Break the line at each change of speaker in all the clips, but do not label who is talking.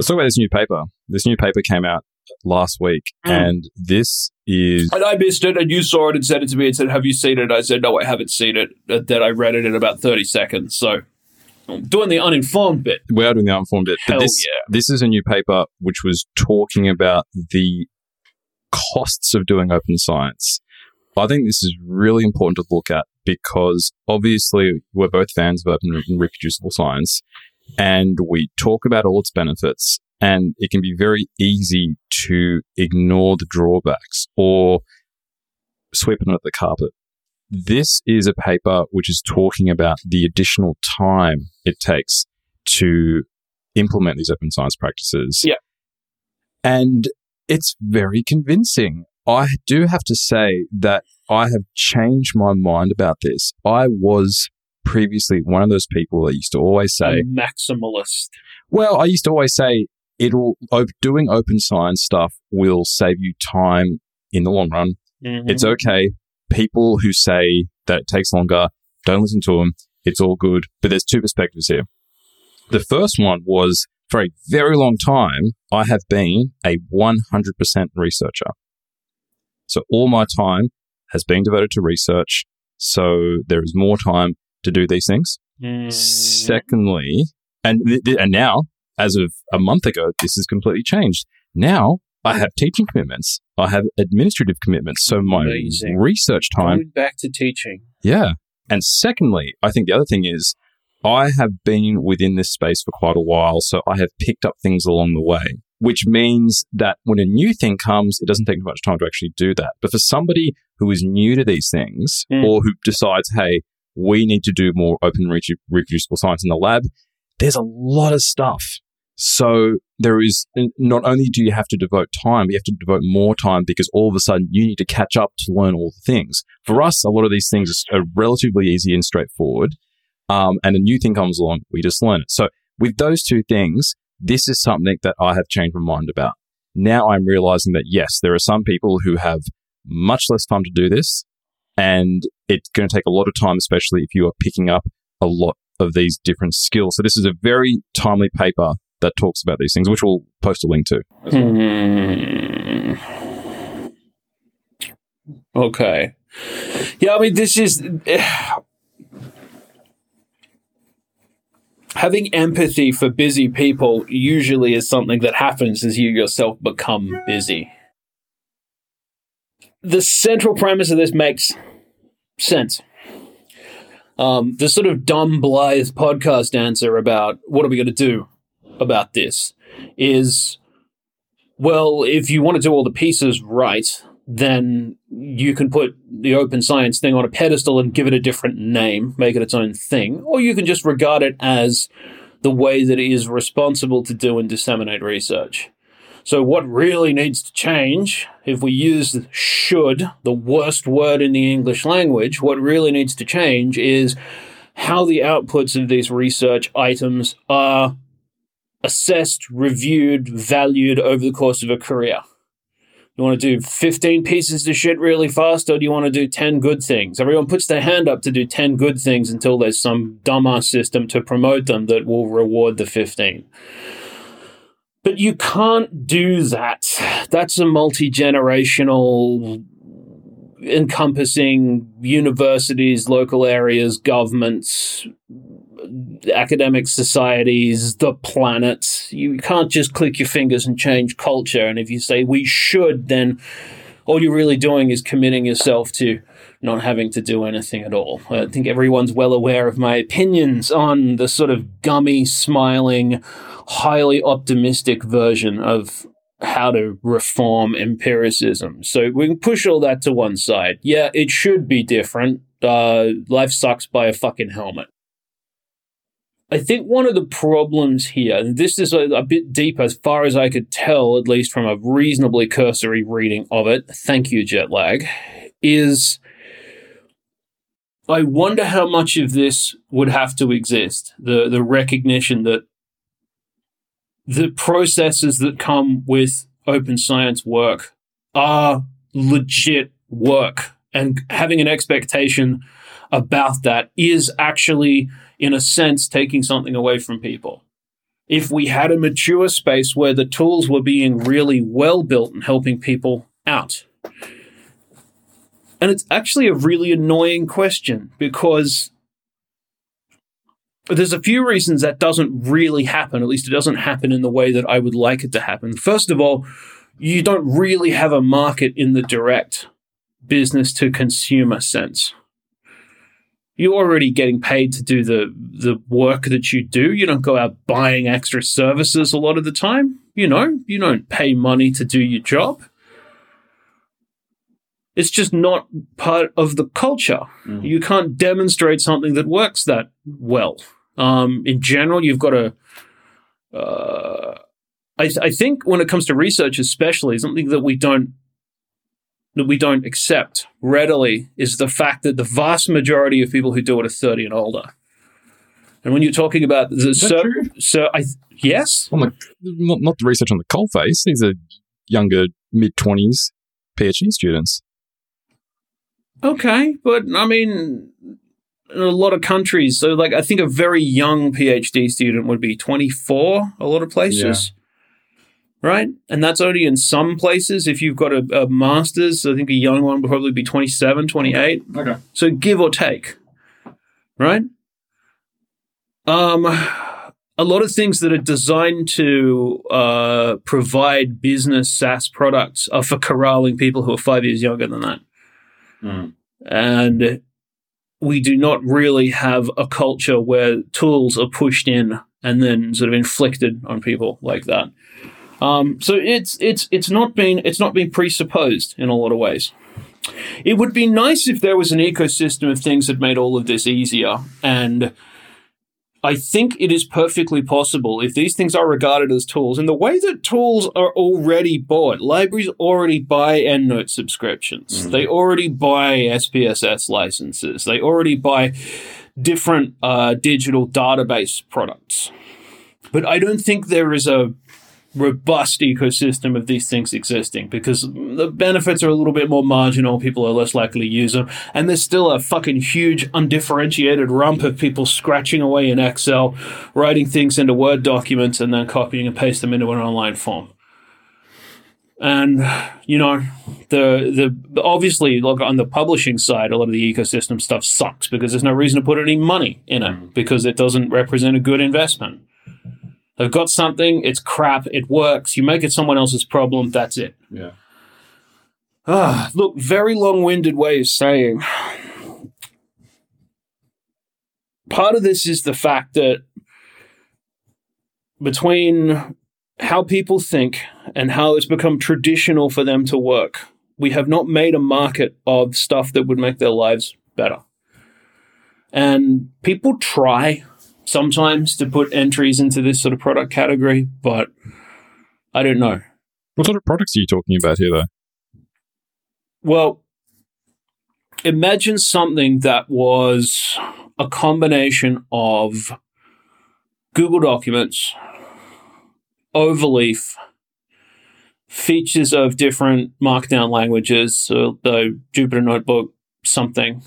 Let's talk about this new paper. This new paper came out last week,
Mm.
and this is
And I missed it, and you saw it and sent it to me and said, Have you seen it? I said, No, I haven't seen it. Uh, Then I read it in about 30 seconds. So I'm doing the uninformed bit.
we are doing the uninformed bit. But
Hell
this
yeah.
this is a new paper which was talking about the costs of doing open science. I think this is really important to look at because obviously we're both fans of open and reproducible science and we talk about all its benefits and it can be very easy to ignore the drawbacks or sweep it under the carpet. This is a paper which is talking about the additional time it takes to implement these open science practices.
Yeah.
And it's very convincing. I do have to say that I have changed my mind about this. I was previously one of those people that used to always say,
A maximalist.
well, I used to always say it'll op- doing open science stuff will save you time in the long run.
Mhm.
It's okay. People who say that it takes longer, don't listen to them. It's all good. But there's two perspectives here. The first one was for a very long time, I have been a 100% researcher. So all my time has been devoted to research. So there is more time to do these things.
Mhm.
Secondly, and th- th- and now, as of a month ago, this has completely changed. Now I have teaching commitments. I have administrative commitments. So my
Amazing.
research time,
Going back to teaching.
yeah. And secondly, I think the other thing is I have been within this space for quite a while, so I have picked up things along the way, which means that when a new thing comes, it doesn't take much time to actually do that. But for somebody who is new to these things
Mm.
or who decides, hey, we need to do more open reproducible science in the lab, there's a lot of stuff. So there is not only do you have to devote time, you have to devote more time because all of a sudden you need to catch up to learn all the things. For us, a lot of these things are relatively easy and straightforward. Um, and a new thing comes along, we just learn it. So with those two things, this is something that I have changed my mind about. Now I'm realizing that yes, there are some people who have much less time to do this, and it's going to take a lot of time, especially if you are picking up a lot of these different skills. So this is a very timely paper that talks about these things, which we'll post a link to.
Hmm. Okay. Yeah, I mean, this is. Having empathy for busy people usually is something that happens as you yourself become busy. The central premise of this makes sense. Um, the sort of dumb, blithe podcast answer about what are we going to do about this is well, if you want to do all the pieces right, then you can put the open science thing on a pedestal and give it a different name, make it its own thing, or you can just regard it as the way that it is responsible to do and disseminate research. So, what really needs to change, if we use should, the worst word in the English language, what really needs to change is how the outputs of these research items are assessed, reviewed, valued over the course of a career. You want to do 15 pieces of shit really fast, or do you want to do 10 good things? Everyone puts their hand up to do 10 good things until there's some dumbass system to promote them that will reward the 15. But you can't do that. That's a multi generational, encompassing universities, local areas, governments, academic societies, the planet. You can't just click your fingers and change culture. And if you say we should, then all you're really doing is committing yourself to not having to do anything at all. I think everyone's well aware of my opinions on the sort of gummy, smiling, highly optimistic version of how to reform empiricism. So we can push all that to one side. Yeah, it should be different. Uh, life sucks by a fucking helmet. I think one of the problems here, and this is a, a, bit deep as far as I could tell, at least from a reasonably cursory reading of it, thank you, Jetlag, is I wonder how much of this would have to exist. The, the recognition that the processes that come with open science work are legit work, and having an expectation about that is actually in a sense, taking something away from people. if we had a mature space where the tools were being really well built and helping people out. And it's actually a really annoying question because there's a few reasons that doesn't really happen. At least it doesn't happen in the way that I would like it to happen. First of all, you don't really have a market in the direct business to consumer sense. You're already getting paid to do the the work that you do. You don't go out buying extra services a lot of the time. You know, you don't pay money to do your job. It's just not part of the culture.
Mm.
You can't demonstrate something that works that well. Um, in general, you've got to. Uh, I, th- I think when it comes to research, especially, something that we don't that we don't accept readily is the fact that the vast majority of people who do it are 30 and older. And when you're talking about the
Is that
so,
true?
so I yes,
Well, like, not, not the research on the coal face. These are younger, mid 20s PhD students.
Okay, but I mean, in a lot of countries, so like I think a very young PhD student would be 24, a lot of places. Right? And that's only in some places. If you've got a, a master's, I think a young one would probably be 27, 28.
Okay.
So give or take. Right? Um a lot of things that are designed to uh, provide business SaaS products are for corralling people who are five years younger than that and we do not really have a culture where tools are pushed in and then sort of inflicted on people like that. Um, so it's it's it's not been it's not been presupposed in a lot of ways. It would be nice if there was an ecosystem of things that made all of this easier and I think it is perfectly possible if these things are regarded as tools in the way that tools are already bought. Libraries already buy EndNote subscriptions.
Mhm.
They already buy SPSS licenses. They already buy different uh, digital database products. But I don't think there is a robust ecosystem of these things existing because the benefits are a little bit more marginal. People are less likely to use them. And there's still a fucking huge undifferentiated rump of people scratching away in Excel, writing things into Word documents, and then copying and paste them into an online form. And you know, the the obviously look on the publishing side, a lot of the ecosystem stuff sucks because there's no reason to put any money in it mm. because it doesn't represent a good investment. They've got something, it's crap, it works. You make it someone else's problem, that's it.
Yeah.
Ah, look, very long winded way of saying. Part of this is the fact that between how people think and how it's become traditional for them to work, we have not made a market of stuff that would make their lives better. And people try sometimes to put entries into this sort of product category, but I don't know.
What sort of products are you talking about here, though?
Well, imagine something that was a combination of Google Documents, Overleaf, features of different markdown languages, so the Jupyter Notebook, something,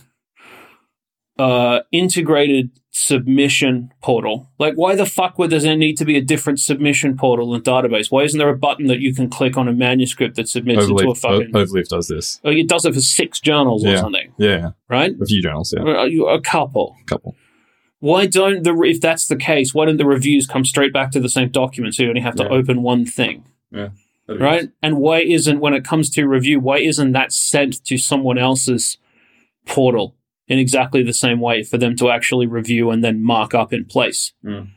uh, integrated submission portal. Like, why the fuck would there need to be a different submission portal and database? Why isn't there a button that you can click on a manuscript that submits to a fucking?
Overleaf does this.
Oh, it does it for six journals or something,
Yeah, yeah.
right?
A few journals, yeah.
You- A couple.
A couple.
Why don't the if that's the case? Why don't the reviews come straight back to the same document so you only have to
Yeah.
open one thing,
be
right? And why isn't when it comes to review, why isn't that sent to someone else's portal in exactly the same way for them to actually review and then mark up in place?
Mm.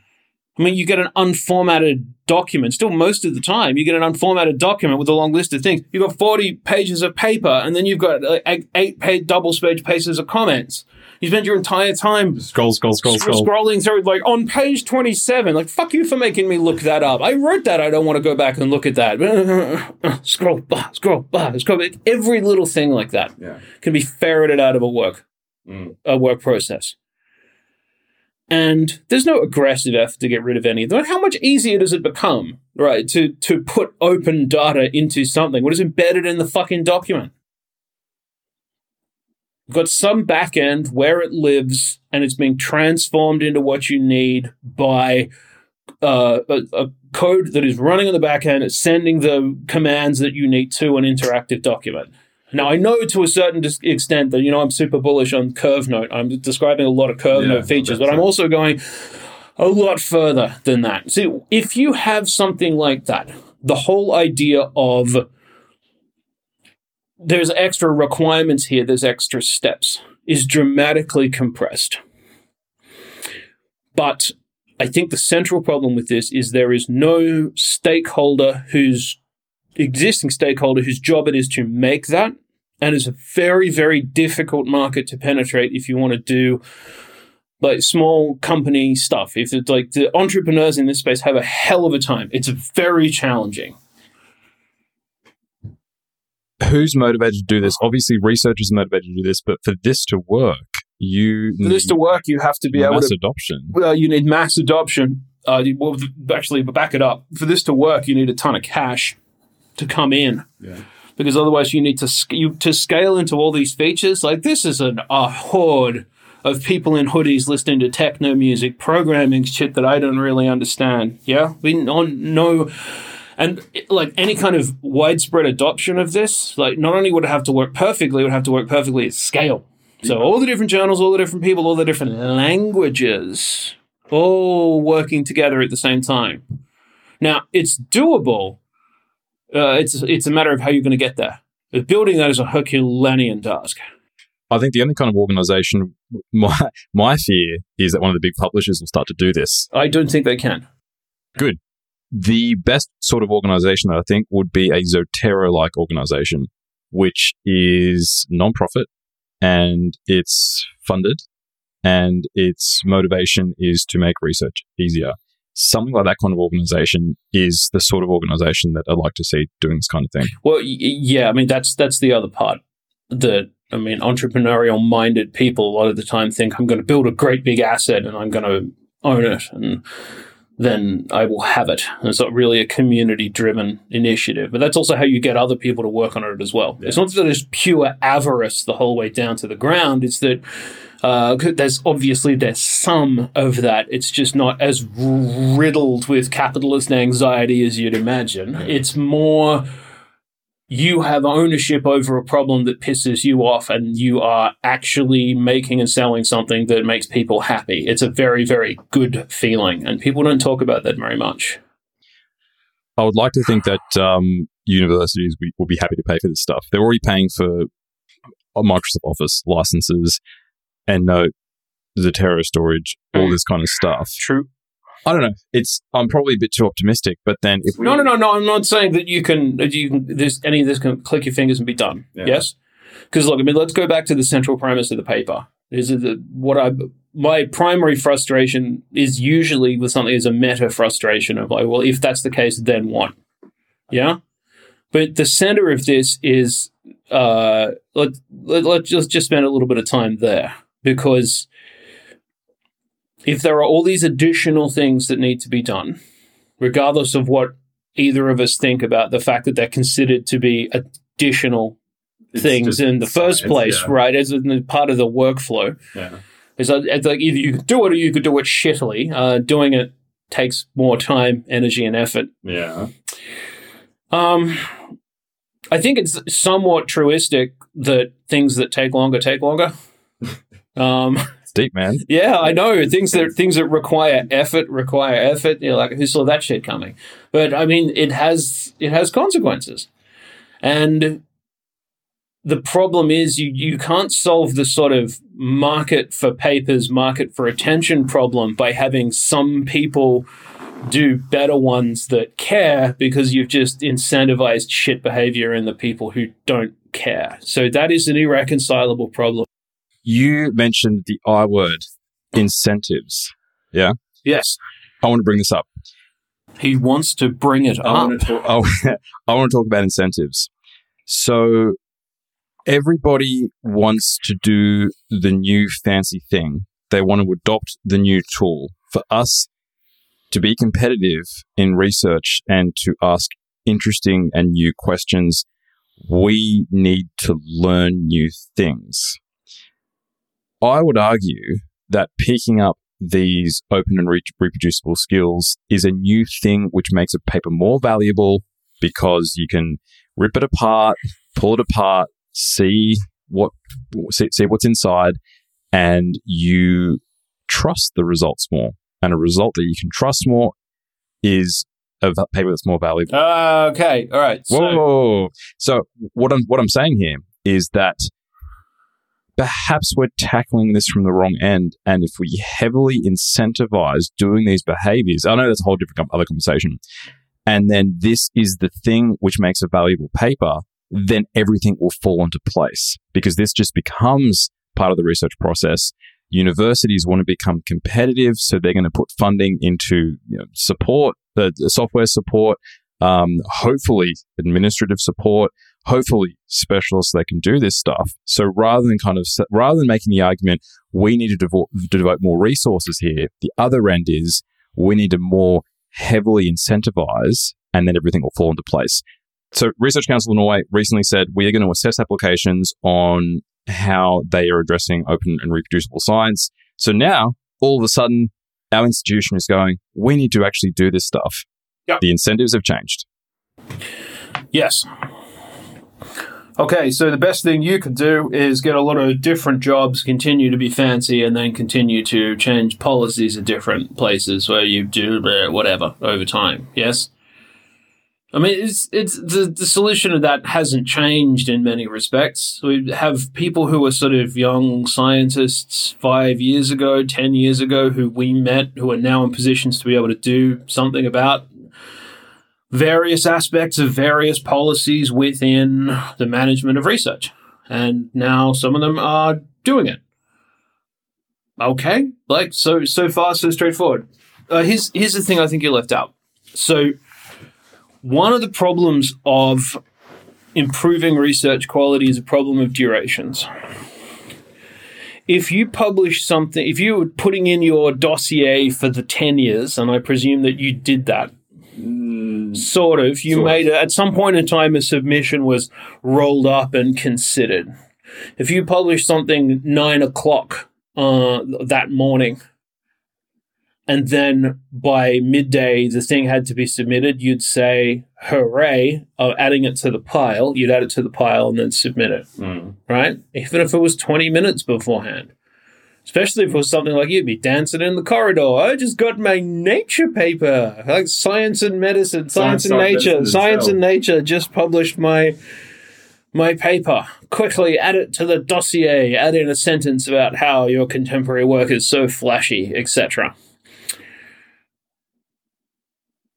I mean, you get an unformatted document. Still, most of the time, you get an unformatted document with a long list of things. You've got 40 pages of paper, and then you've got eight, eight page, double page pages of comments. You spend your entire time
Scroll, scroll, scroll, scroll.
scrolling through, like on page 27. Like, fuck you for making me look that up. I wrote that. I don't want to go back and look at that. scroll, bah, scroll, bah, scroll. Every little thing like that
Yeah.
can be ferreted out of a work
Mm.
a work process. And there's no aggressive effort to get rid of any of them. How much easier does it become, right, to to put open data into something? What is embedded in the fucking document? You've got some back end where it lives and it's being transformed into what you need by uh, a, a code that is running on the back end, sending the commands that you need to an interactive document. Now, I know to a certain extent that, you know, I'm super bullish on Curvenote. I'm describing a lot of Curve
Yeah,
Note features, but I'm
it.
also going a lot further than that. See, if you have something like that, the whole idea of there's extra requirements here, there's extra steps, is dramatically compressed. But I think the central problem with this is there is no stakeholder whose existing stakeholder whose job it is to make that. And it's a very, very difficult market to penetrate if you want to do like small company stuff. If it's like the entrepreneurs in this space have a hell of a time, it's very challenging.
Who's motivated to do this? Obviously, researchers are motivated to do this, but for this to work, you
For this to work, you have to be able
mass adoption.
well, you need mass adoption. Uh, well, actually, back it up. For this to work, you need a ton of cash to come in,
Yeah.
because otherwise, you need to sc- you, to scale into all these features. Like this is an, a horde of people in hoodies listening to techno music, programming shit that I don't really understand. Yeah, we on no. And like any kind of widespread adoption of this, like not only would it have to work perfectly, it would have to work perfectly at scale. So all the different journals, all the different people, all the different languages, all working together at the same time. Now it's doable. Uh, it's it's a matter of how you're going to get there. But building that is a Herculean task.
I think the only kind of organization, my my fear is that one of the big publishers will start to do this.
I don't think they can. Good.
The best sort of organization that I think would be a Zotero like organization, which is nonprofit and it's funded and its motivation is to make research easier. Something like that kind of organization is the sort of organization that I'd like to see doing this kind of thing.
Well, yeah, I mean that's that's the other part. That I mean, entrepreneurial minded people a lot of the time think I'm going to build a great big asset and I'm going to own it, and then I will have it. And it's not really a community driven initiative, but that's also how you get other people to work on it as well. It's not that it's pure avarice the whole way down to the ground. It's that uh, there's obviously there's some of that. It's just not as riddled with capitalist anxiety as you'd imagine. It's more you have ownership over a problem that pisses you off and you are actually making and selling something that makes people happy. It's a very, very good feeling. And people don't talk about that very much.
I would like to think that um, universities will be happy to pay for this stuff. They're already paying for uh, Microsoft Office licenses EndNote, Zotero storage, all
Mm.
this kind of stuff.
True.
I don't know. It's I'm probably a bit too optimistic, but then if
No, no, no, no. I'm not saying that you can, that you can, this, any of this can click your fingers and be done.
Yeah.
Yes? Because look, I mean, let's go back to the central premise of the paper. Is that what I, my primary frustration is usually with something is a meta frustration of like, well, if that's the case, then what? Yeah. But the center of this is, uh, let, let, let's just, just spend a little bit of time there because if there are all these additional things that need to be done, regardless of what either of us think about the fact that they're considered to be additional
It's
things
just
in the first place,
yeah.
right? As part of the workflow.
Yeah.
It's like, it's like either you could do it or you could do it shittily. Uh, doing it takes more time, energy, and effort.
Yeah.
Um, I think it's somewhat truistic that things that take longer take longer. Um,
it's deep, man.
yeah, I know things that things that require effort require effort. You're like, who saw that shit coming? But I mean, it has it has consequences, and the problem is you you can't solve the sort of market for papers, market for attention problem by having some people do better ones that care because you've just incentivized shit behavior in the people who don't care. So that is an irreconcilable problem.
You mentioned the I word, incentives. Yeah.
Yes.
I want to bring this up.
He wants to bring it
I
up.
want to talk.
Oh, I want to talk about incentives. So everybody wants to do the new fancy thing. They want to adopt the new tool. For us to be competitive in research and to ask interesting and new questions, we need to learn new things. I would argue that picking up these open and re- reproducible skills is a new thing which makes a paper more valuable because you can rip it apart, pull it apart, see what see, see what's inside, and you trust the results more. And a result that you can trust more is a paper that's more valuable.
Uh, okay, all right. So,
Whoa. So what I'm what I'm saying here is that perhaps we're tackling this from the wrong end, and if we heavily incentivize doing these behaviors, I know that's a whole different other conversation, and then this is the thing which makes a valuable paper, then everything will fall into place because this just becomes part of the research process. Universities want to become competitive, so they're going to put funding into you know, support, the, the software support, um, hopefully administrative support, hopefully specialists that can do this stuff. So rather than kind of rather than making the argument we need to devote, to devote more resources here, the other end is we need to more heavily incentivize, and then everything will fall into place. So Research Council of Norway recently said we are going to assess applications on how they are addressing open and reproducible science. So now all of a sudden our institution is going, we need to actually do this stuff.
Yep.
The incentives have changed.
yes. Okay, so the best thing you could do is get a lot of different jobs, continue to be fancy, and then continue to change policies at different places where you do uh, whatever over time. Yes? I mean, it's it's the, the solution of that hasn't changed in many respects. We have people who were sort of young scientists five years ago, ten years ago, who we met, who are now in positions to be able to do something about various aspects of various policies within the management of research, and now some of them are doing it. Okay, like so so far so straightforward. Uh, here's here's the thing I think you left out. So one of the problems of improving research quality is a problem of durations. If you publish something, if you were putting in your dossier for the 10 years, and I presume that you did that, sort of, you
Sort
made, a, at some point in time, a submission was rolled up and considered. If you published something nine o'clock uh, that morning, and then by midday the thing had to be submitted, you'd say, hooray, of adding it to the pile. You'd add it to the pile and then submit it, right? Even if it was 20 minutes beforehand. Especially was something like you'd be dancing in the corridor. I just got my nature paper, like science and medicine, science,
Science
and nature, science
itself.
and nature just published my my paper. Quickly add it to the dossier, add in a sentence about how your contemporary work is so flashy, etc.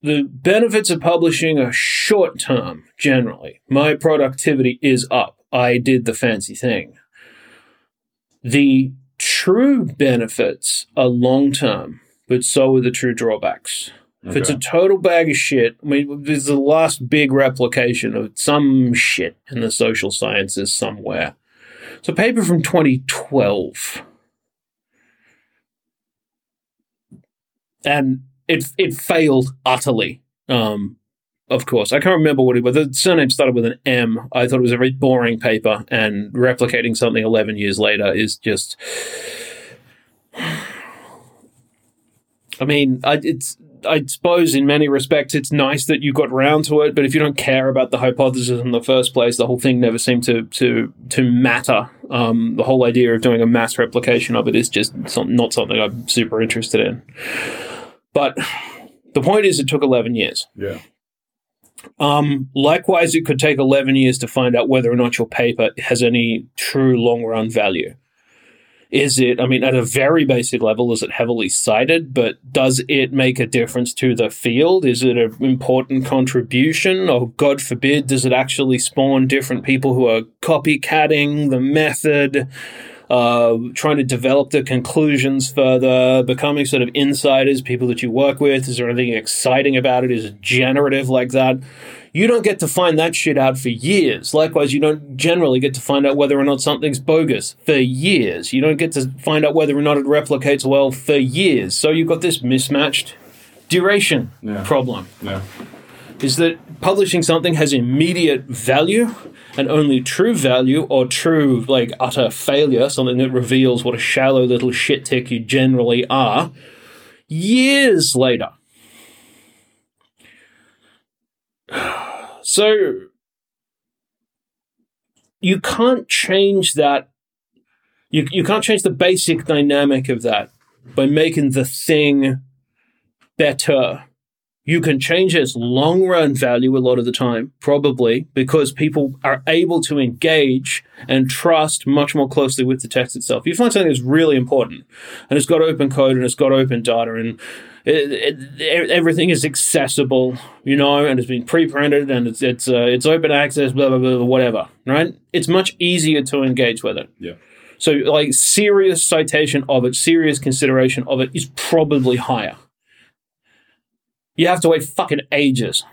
The benefits of publishing are short term, generally. My productivity is up. I did the fancy thing. The true benefits are long term, but so are the true drawbacks. If it's a total bag of shit, I mean, there's the last big replication of some shit in the social sciences somewhere. It's a paper from 2012. And it, it failed utterly. Um, of course, I can't remember what it was. The surname started with an M. I thought it was a very boring paper, and replicating something 11 years later is just. I mean, I, it's. I suppose in many respects it's nice that you got round to it, but if you don't care about the hypothesis in the first place, the whole thing never seemed to to to matter. Um, the whole idea of doing a mass replication of it is just some, not something I'm super interested in. But the point is, it took 11 years.
Yeah.
Um, likewise, it could take 11 years to find out whether or not your paper has any true long run value. Is it, I mean, at a very basic level, is it heavily cited, but does it make a difference to the field? Is it an important contribution? Or, God forbid, does it actually spawn different people who are copycatting the method? Uh, trying to develop the conclusions further, becoming sort of insiders, people that you work with. Is there anything exciting about it? Is it generative like that? You don't get to find that shit out for years. Likewise, you don't generally get to find out whether or not something's bogus for years. You don't get to find out whether or not it replicates well for years. So you've got this mismatched duration
Yeah.
problem.
Yeah.
Is that publishing something has immediate value and only true value or true like utter failure, something that reveals what a shallow little shit tick you generally are, years later. So you can't change that. You, you can't change the basic dynamic of that by making the thing better you can change its long run value a lot of the time, probably because people are able to engage and trust much more closely with the text itself. You find something that's really important and it's got open code and it's got open data and it, it, everything is accessible, you know, and it's been pre-printed and it's it's uh, it's open access, blah blah blah, whatever. Right? It's much easier to engage with it.
Yeah.
So, like, serious citation of it, serious consideration of it is probably higher you have to wait fucking ages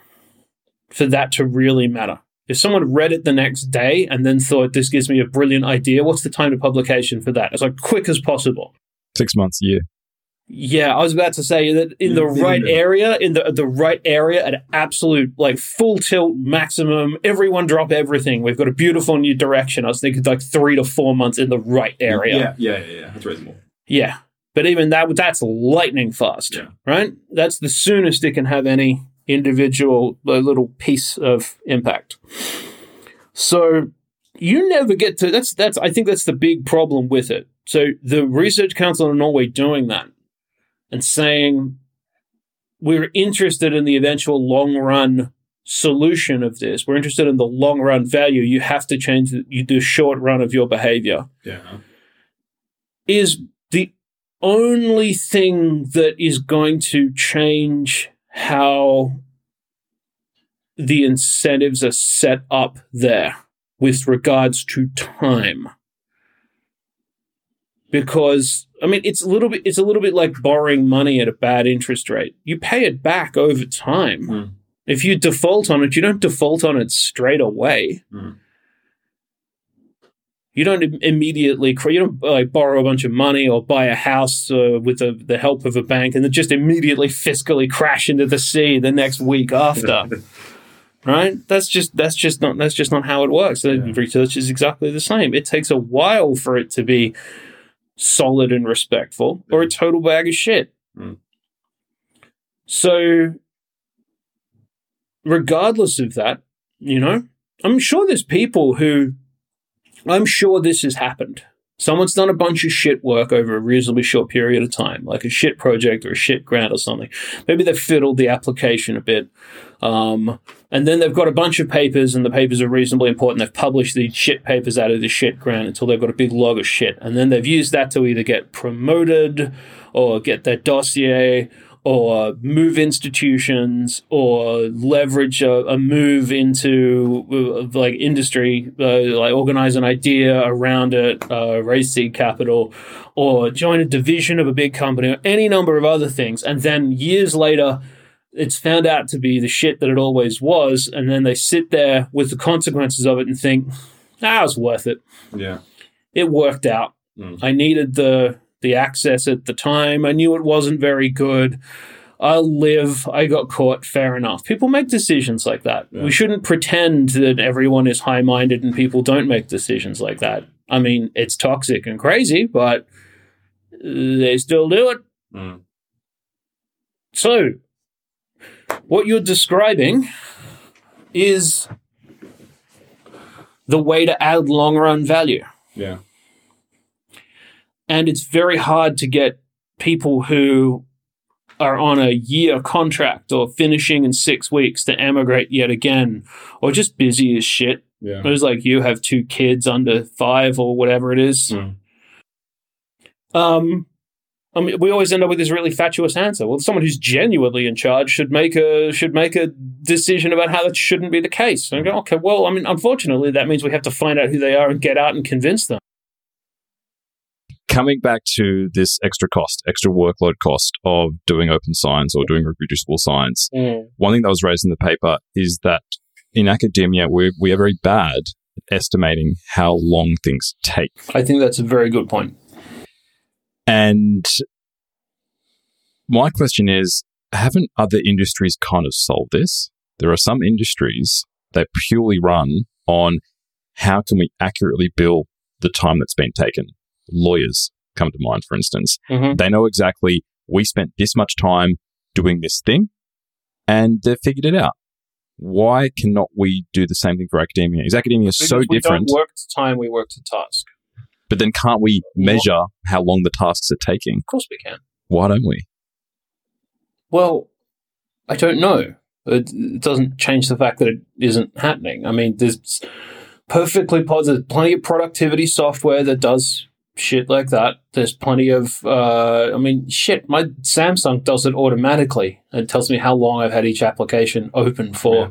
for that to really matter. If someone read it the next day and then thought this gives me a brilliant idea, what's the time to publication for that? As like quick as possible.
Six months, a year.
Yeah, I was about to say that in the mm-hmm. right area, in the the right area, at absolute like full tilt maximum, everyone drop everything. We've got a beautiful new direction. I was thinking like three to four months in the right area.
Yeah, yeah, yeah, yeah. That's reasonable.
Yeah, but even that, that's lightning fast, yeah. right? That's the soonest it can have any individual little piece of impact. So you never get to that's that's I think that's the big problem with it. So the Research Council in Norway doing that and saying we're interested in the eventual long run solution of this. We're interested in the long run value. You have to change the, you do short run of your behavior.
Yeah.
Is only thing that is going to change how the incentives are set up there with regards to time. Because i mean it's a little bit it's a little bit like borrowing money at a bad interest rate. You pay it back over time. Mm. if you default on it you don't default on it straight away. Mm you don't immediately you don't like borrow a bunch of money or buy a house uh, with the, the help of a bank and then just immediately fiscally crash into the sea the next week after right? That's just that's just not that's just not how it works. Yeah. research is exactly the same. It takes a while for it to be solid and respectful or a total bag of shit. Mm. so regardless of that you know i'm sure there's people who I'm sure this has happened. Someone's done a bunch of shit work over a reasonably short period of time, like a shit project or a shit grant or something. Maybe they've fiddled the application a bit. Um, and then they've got a bunch of papers, and the papers are reasonably important. They've published these shit papers out of the shit grant until they've got a big log of shit. And then they've used that to either get promoted or get their dossier or move institutions or leverage a, a move into uh, like industry, uh, like organize an idea around it, uh, raise seed capital, or join a division of a big company, or any number of other things. And then years later, it's found out to be the shit that it always was. And then they sit there with the consequences of it and think, ah, it was worth it.
Yeah.
It worked out. Mm. I needed the the access at the time. I knew it wasn't very good. I'll live. I got caught. Fair enough. People make decisions like that. Yeah. We shouldn't pretend that everyone is high minded and people don't make decisions like that. I mean, it's toxic and crazy, but they still do it. Mm. So, what you're describing is the way to add long run value.
Yeah.
And it's very hard to get people who are on a year contract or finishing in six weeks to emigrate yet again, or just busy as shit.
Yeah.
It was like you have two kids under five or whatever it is. Mm. Um, I mean, we always end up with this really fatuous answer. Well, someone who's genuinely in charge should make a should make a decision about how that shouldn't be the case. And I go, okay, well, I mean, unfortunately, that means we have to find out who they are and get out and convince them
coming back to this extra cost, extra workload cost of doing open science or doing reproducible science, mm. one thing that was raised in the paper is that in academia, we we are very bad at estimating how long things take.
I think that's a very good point.
And my question is haven't other industries kind of solved this? there are some industries that purely run on how can we accurately bill the time that's been taken. Lawyers come to mind, for instance.
Mhm.
They know exactly we spent this much time doing this thing and they've figured it out. Why cannot we do the same thing for academia? Is academia so
Because we
different?
don't work to time, we work to task.
But then can't we measure how long the tasks are taking?
Of course we can.
Why don't we?
Well, I don't know. It, it doesn't change the fact that it isn't happening. I mean, there's perfectly positive, plenty of productivity software that does shit like that. There's plenty of, uh, I mean, shit. My Samsung does it automatically. It tells me how long I've had each application open for.
Yeah.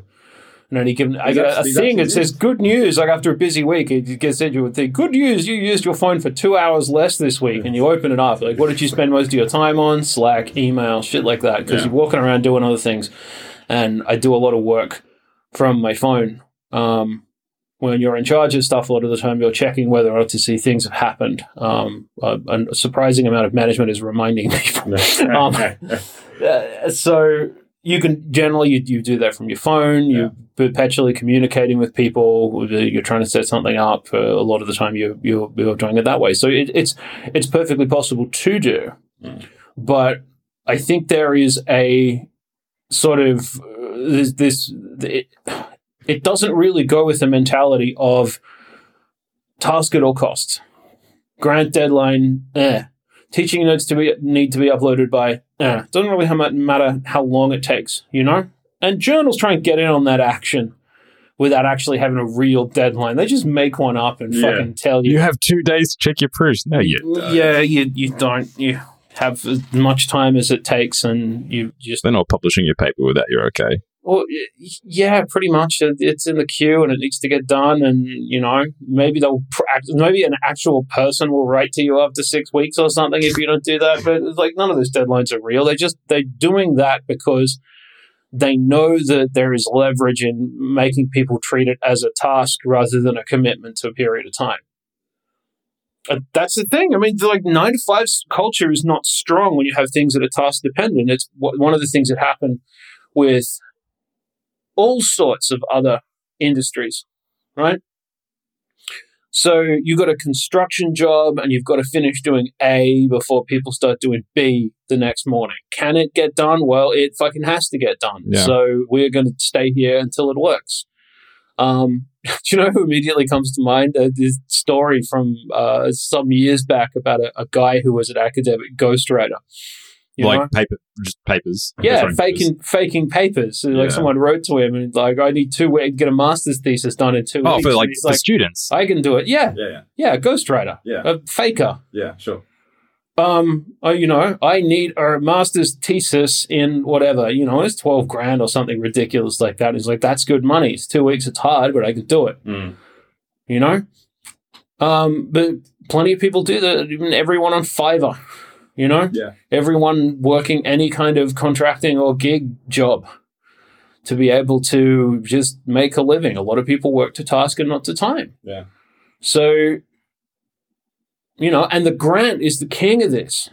And only given, I get a, a
actually- these
thing. It says good news. Like after a busy week, it gets said you would think good news. You used your phone for two hours less this week, and you open it up. Like, what did you spend most of your time on? Slack, email, shit like that. Because
Yeah.
you're walking around doing other things, and I do a lot of work from my phone. Um, when you're in charge of stuff, a lot of the time you're checking whether or not to see things have happened. Um, a, a surprising amount of management is reminding people. Um, Uh, so you can generally you, you do that from your phone.
Yeah.
You're perpetually communicating with people. You're trying to set something up. Uh, a lot of the time, you you're, you're doing it that way. So it, it's it's perfectly possible to do,
Mm.
but I think there is a sort of uh, this this it, it doesn't really go with the mentality of task at all costs. Grant deadline, eh. Teaching notes to be need to be uploaded by, eh. Doesn't really how much matter how long it takes, you know. And journals try and get in on that action without actually having a real deadline. They just make one up and
Yeah.
fucking tell you.
You have two days to check your proofs. No, you don't.
yeah, you you don't you have as much time as it takes, and you just
They're not publishing your paper without that. You're okay.
Well, yeah, pretty much. It's in the queue and it needs to get done. And you know, maybe they'll maybe an actual person will write to you after six weeks or something if you don't do that. But it's like none of those deadlines are real. They just they're doing that because they know that there is leverage in making people treat it as a task rather than a commitment to a period of time. And that's the thing. I mean, like nine to five culture is not strong when you have things that are task dependent. It's one of the things that happen with all sorts of other industries, right? So you've got a construction job and you've got to finish doing A before people start doing B the next morning. Can it get done? Well, it fucking has to get done.
Yeah.
So we're going to stay here until it works. Um, do you know who immediately comes to mind? Uh, this story from uh, some years back about a, a guy who was an academic ghostwriter. You
like
know?
paper, just papers.
Yeah,
Different papers.
faking faking papers. So, Like
Yeah.
someone wrote to him and like, I need two weeks get a master's thesis done in two
Oh,
weeks.
for like the students.
I can do it. Yeah,
Yeah, yeah,
yeah, ghostwriter,
yeah,
a faker.
yeah, sure.
Um, oh, you know, I need a master's thesis in whatever. You know, it's twelve grand or something ridiculous like that. He's like, that's good money. It's two weeks. It's hard, but I can do it.
Mm.
You know, um, but plenty of people do that. Even everyone on Fiverr. You know,
Yeah.
everyone working any kind of contracting or gig job to be able to just make a living. A lot of people work to task and not to time.
Yeah.
So, you know, and the grant is the king of this.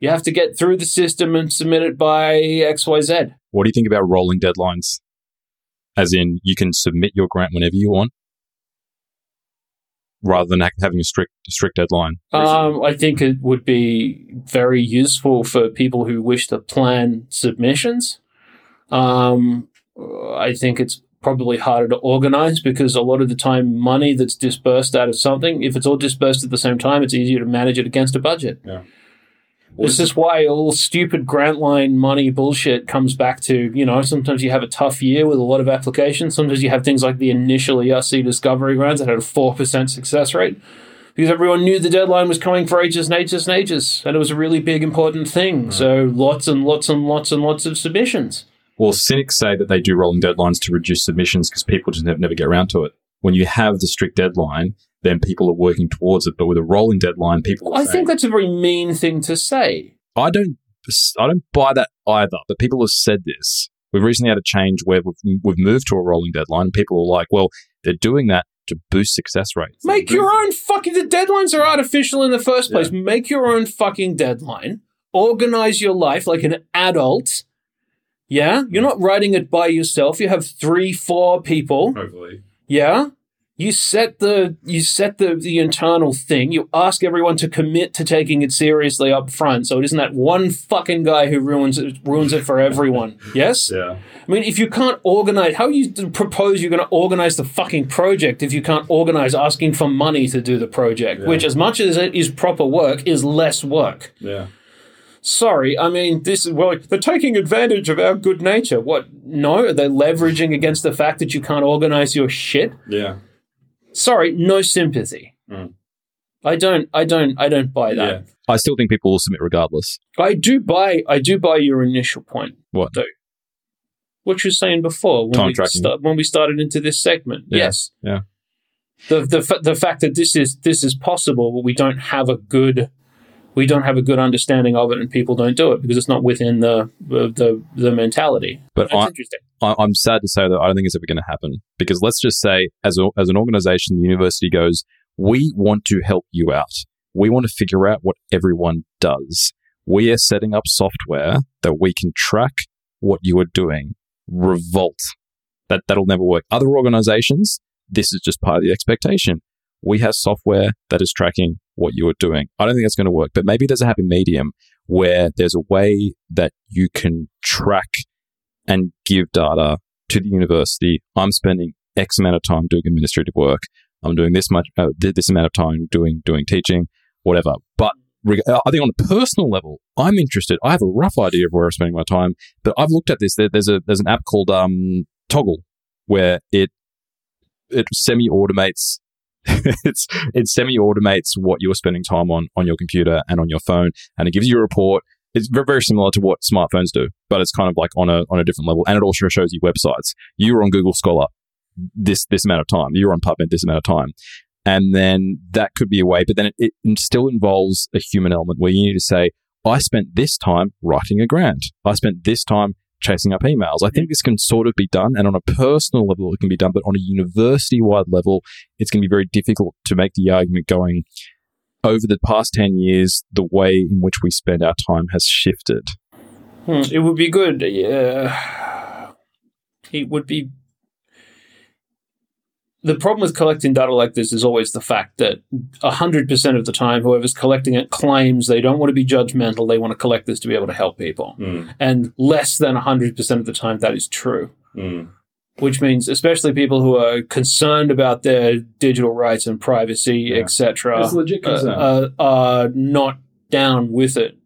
You have to get through the system and submit it by XYZ.
What do you think about rolling deadlines? As in, you can submit your grant whenever you want, rather than having a strict strict deadline.
Um, I think it would be very useful for people who wish to plan submissions. Um, I think it's probably harder to organize because a lot of the time, money that's dispersed out of something, if it's all dispersed at the same time, it's easier to manage it against a budget.
Yeah.
This is why all stupid grant line money bullshit comes back to, you know, sometimes you have a tough year with a lot of applications. Sometimes you have things like the initial ERC discovery grants that had a 4% success rate because everyone knew the deadline was coming for ages and ages and ages. And it was a really big, important thing. So lots and lots and lots and lots of submissions.
Well, cynics say that they do rolling deadlines to reduce submissions because people just never, never get around to it. When you have the strict deadline, then people are working towards it. But with a rolling deadline, people are
I
saying,
think that's a very mean thing to say.
I don't I don't buy that either. But people have said this. We've recently had a change where we've, we've moved to a rolling deadline. and People are like, well, they're doing that to boost success rates.
Make your own fucking. The deadlines are artificial in the first place. Make your own fucking deadline. Organize your life like an adult, Yeah, you're not writing it by yourself. You have three, four people.
Hopefully.
Yeah. You set the you set the the internal thing. You ask everyone to commit to taking it seriously up front. So it isn't that one fucking guy who ruins it ruins it for everyone. Yes.
Yeah.
I mean, if you can't organize, how you propose you're going to organize the fucking project if you can't organize asking for money to do the project,
Yeah.
which, as much as it is proper work, is less work.
Yeah.
Sorry, I mean, this is, well, they're taking advantage of our good nature. What? No, they're leveraging against the fact that you can't organize your shit.
Yeah.
Sorry, no sympathy.
Mm.
I don't, I don't, I don't buy that.
Yeah. I still think people will submit regardless.
I do buy, I do buy your initial point.
What?
Though. What you were saying before when
Time
we start, when we started into this segment.
Yeah,
Yes.
yeah.
The the fa- the fact that this is this is possible, but we don't have a good we don't have a good understanding of it, and people don't do it because it's not within the the the, mentality.
But I, I'm sad to say that I don't think it's ever going to happen because let's just say, as a, as an organization, the university goes, we want to help you out. We want to figure out what everyone does. We are setting up software that we can track what you are doing. Revolt. That that'll never work. Other organizations, this is just part of the expectation. We have software that is tracking what you are doing. I don't think that's going to work, but maybe there's a happy medium where there's a way that you can track and give data to the university. I'm spending X amount of time doing administrative work. I'm doing this much, uh, this amount of time doing doing teaching, whatever. But uh, I think on a personal level, I'm interested. I have a rough idea of where I'm spending my time, but I've looked at this. There, there's a there's an app called um, Toggl where it it semi automates. it's it semi automates what you're spending time on on your computer and on your phone, and it gives you a report it's very, very similar to what smartphones do, but it's kind of like on a on a different level, and it also shows you websites. You were on Google Scholar this this amount of time. You were on PubMed this amount of time, and then that could be a way. But then it, it still involves a human element where you need to say, "I spent this time writing a grant. I spent this time." Chasing up emails. I think this can sort of be done, and on a personal level, it can be done, but on a university wide level, it's going to be very difficult to make the argument going over the past 10 years, the way in which we spend our time has shifted.
Hmm, It would be good. Yeah. It would be. The problem with collecting data like this is always the fact that 100% of the time, whoever's collecting it claims they don't want to be judgmental. They want to collect this to be able to help people. And less than 100% of the time, that is true. Which means, especially people who are concerned about their digital rights and privacy,
Yeah.
etc.,
It's a legit
uh, uh, are not down with it.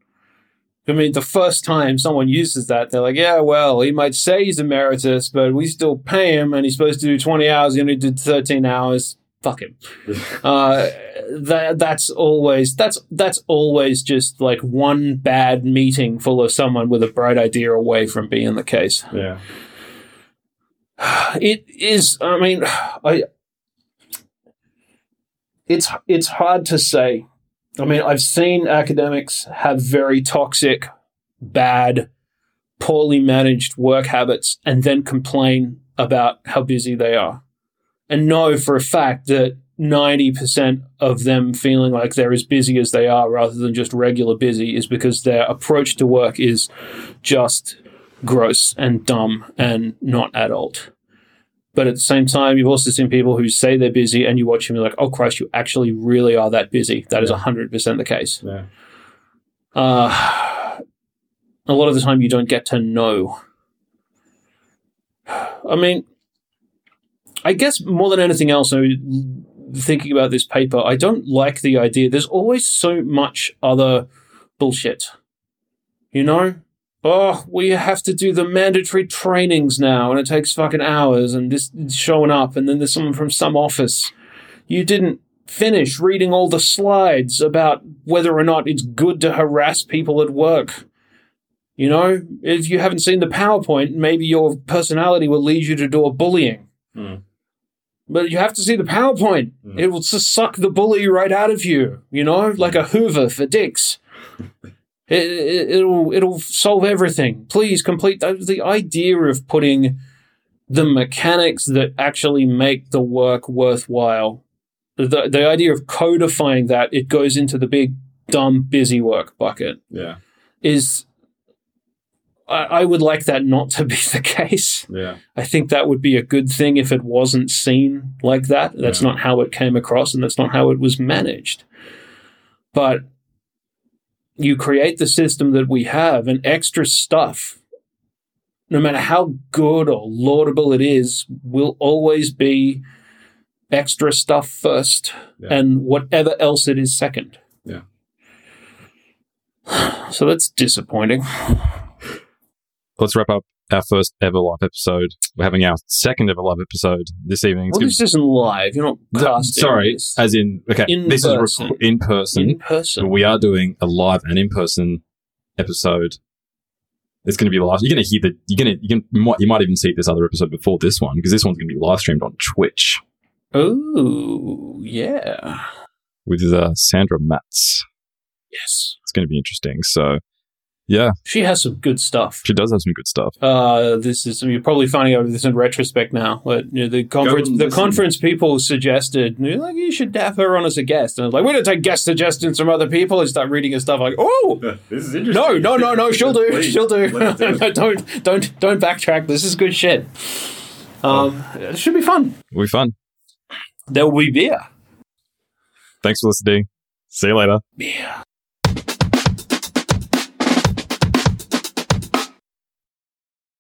I mean, the first time someone uses that, they're like, yeah, well, he might say he's emeritus, but we still pay him and he's supposed to do 20 hours. He only did 13 hours. Fuck him. Uh, that, that's always, that's, that's always just like one bad meeting full of someone with a bright idea away from being the case.
Yeah.
It is, I mean, I, it's, it's hard to say. I mean, I've seen academics have very toxic, bad, poorly managed work habits and then complain about how busy they are. And know for a fact that 90% of them feeling like they're as busy as they are rather than just regular busy is because their approach to work is just gross and dumb and not adult. But at the same time, you've also seen people who say they're busy and you watch them and you're like, oh Christ, you actually really are that busy. That is
Yeah.
100% the case.
Yeah.
Uh, a lot of the time, you don't get to know. I mean, I guess more than anything else, I mean, thinking about this paper, I don't like the idea. There's always so much other bullshit. You know? Oh, we have to do the mandatory trainings now, and it takes fucking hours, and this is showing up, and then there's someone from some office. You didn't finish reading all the slides about whether or not it's good to harass people at work. You know, if you haven't seen the PowerPoint, maybe your personality will lead you to do a bullying.
Mm.
But you have to see the PowerPoint.
Mm.
It will just suck the bully right out of you. You know, like a Hoover for dicks. It, it, it'll it'll solve everything. Please complete the, the idea of putting the mechanics that actually make the work worthwhile. The the idea of codifying that it goes into the big dumb busy work bucket
Yeah.
is I, I would like that not to be the case.
Yeah.
I think that would be a good thing if it wasn't seen like that. That's
Yeah.
not how it came across and that's not how it was managed. But you create the system that we have, and extra stuff, no matter how good or laudable it is, will always be extra stuff first
Yeah.
and whatever else it is second.
Yeah.
So that's disappointing.
Let's wrap up our first ever live episode. We're having our second ever live episode this evening. It's
Well, this isn't live. You're not casting.
Sorry,
this.
as in okay,
In
this
person.
is rec- in person.
in person.
We are doing a live and in person episode. It's going to be live. You're going to hear the. You're going to. You can. You might, you might even see this other episode before this one because this one's going to be live streamed on Twitch
Oh, yeah.
with uh, Sandra Matz.
Yes.
It's going to be interesting. So, yeah,
She has some good stuff.
she does have some good stuff.
Uh, this is you're probably finding out this in retrospect now. But you know, the conference, the conference people suggested you know, like you should have her on as a guest, and I was like, we don't take guest suggestions from other people. And start reading her stuff like, oh,
This is interesting.
no, no, no, no, she'll do,
Please,
she'll do.
let's do it.
don't, don't, don't backtrack. This is good shit. Um, it should be fun.
It'll be fun.
There will be beer.
Thanks for listening. See you later.
Beer.